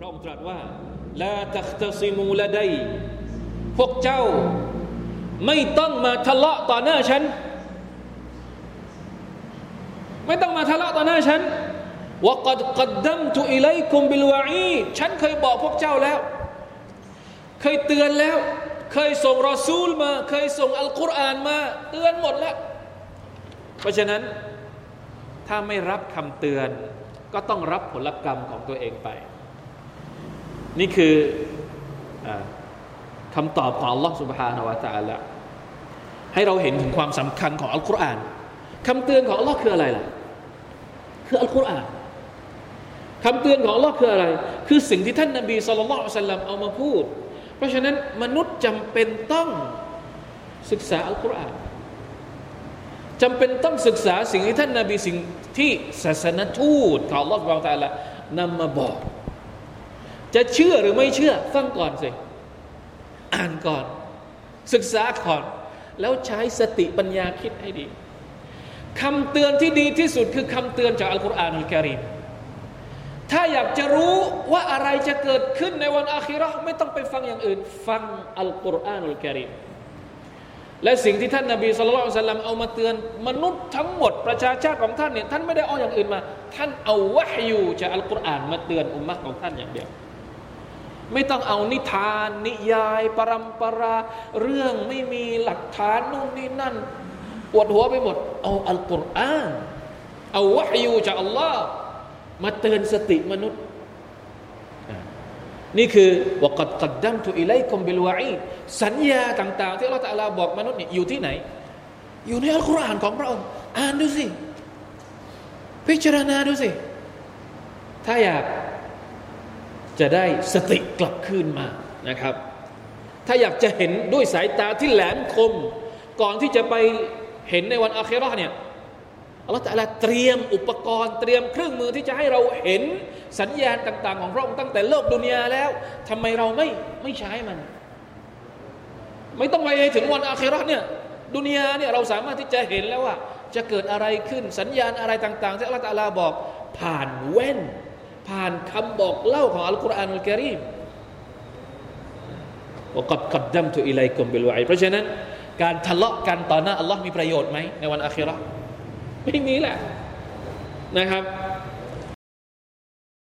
พระองค์ตรัสว่าลาตัคตซิมูละไดพวกเจ้าไม่ต้องมาทะเลาะต่อหน้าฉัน ไม่ต้องมาทะเลาะต่อหน้าฉันว่ากัดกัดดัมตุอิไลคุมบิลวาอีฉันเคยบอกพวกเจ้าแล้ว เคยเตือนแล้ว เคยส่งรอซูลมา เคยส่งอัลกุรอานมา เตือนหมดแล้ว เพราะฉะนั้นถ้าไม่รับคำเตือนก็ต้องรับผลกรรมของตัวเองไป นี่คืออคำตอบของ Allah سبحانه และ تعالى ให้เราเห็นถึงความสำคัญของอัลกุรอานคำเตือนของ Allah คืออะไรล่ะ คืออัลกุรอานคำเตือนของ Allah คืออะไร คือสิ่งที่ท่านนบีสุลต่านสัลลัมเอามาพูด เพราะฉะนั้นมนุษย์จำเป็นต้องศึกษาอัลกุรอานจำเป็นต้องศึกษาสิ่งที่ท่านนาบีสิ่งที่ศาสนทูตของ Allah บางตาละนำมาบอก จะเชื่อหรือไม่เชื่อ ฟังก่อนสิ อ่านก่อน ศึกษาก่อน แล้วใช้สติปัญญาคิดให้ดีคำเตือนที่ดีที่สุดคือคำเตือนจากอัลกุรอานอัลกิริมถ้าอยากจะรู้ว่าอะไรจะเกิดขึ้นในวันอาคิรอไม่ต้องไปฟังอย่างอื่น ฟังอัลกุรอานอัลกิริมและสิ่งที่ท่านนาบีสุลต่านเอามาเตือนมนุษย์ทั้งหมดประชาชาติของท่านเนี่ยท่านไม่ได้เอาอย่างอื่นมา ท่านเอาวะฮยูจากอัลกุรอานมาเตือนอุมมะของท่านอย่างเดียว ไม่ต้องเอานิทาน นิยาย ปรำปรา เรื่องไม่มีหลักฐานนู่นนี่นั่นปวดหัวไปหมด เอาอัลกุรอานเอาวะฮยูจากอัลลอฮ์มาเตือนสติมนุษย์ นี่คือวกัดกัดดัมตุอิไลคอมบิลวาอีสัญญาต่าง ๆ ที่เราตะลาบอกมนุษย์นี่อยู่ที่ไหน อยู่ในอัลกุรอานของพระองค์อ่านดูสิ พิจารณาดูสิ ถ้าอยาก จะได้สติกลับคืนมานะครับ ถ้าอยากจะเห็นด้วยสายตาที่แหลมคม ก่อนที่จะไปเห็นในวันอาเคราเนี่ยอัลลอฮฺตะลาเตรียมอุปกรณ์เตรียมเครื่องมือที่จะให้เราเห็นสัญญาณต่าง ๆ ของพระองค์ตั้งแต่โลกดุนยาแล้วทำไมเราไม่ไม่ใช้มัน ไม่ต้องไปถึงวันอาเคราเนี่ยดุนยาเนี่ยเราสามารถที่จะเห็นแล้วว่าจะเกิดอะไรขึ้นสัญญาณอะไรต่าง ๆ ที่อัลลอฮฺตะลาบอกผ่านแว่น ผ่านคำบอกเล่าของอัลกุรอานอัลกิริมว่ากับกับดัมตุอิไลกุมบิลวายเพราะฉะนั้นการทะเลาะกันต่อหน้าอัลลอฮ์มีประโยชน์ไหมในวันอาคิรอไม่มีแหละนะครับ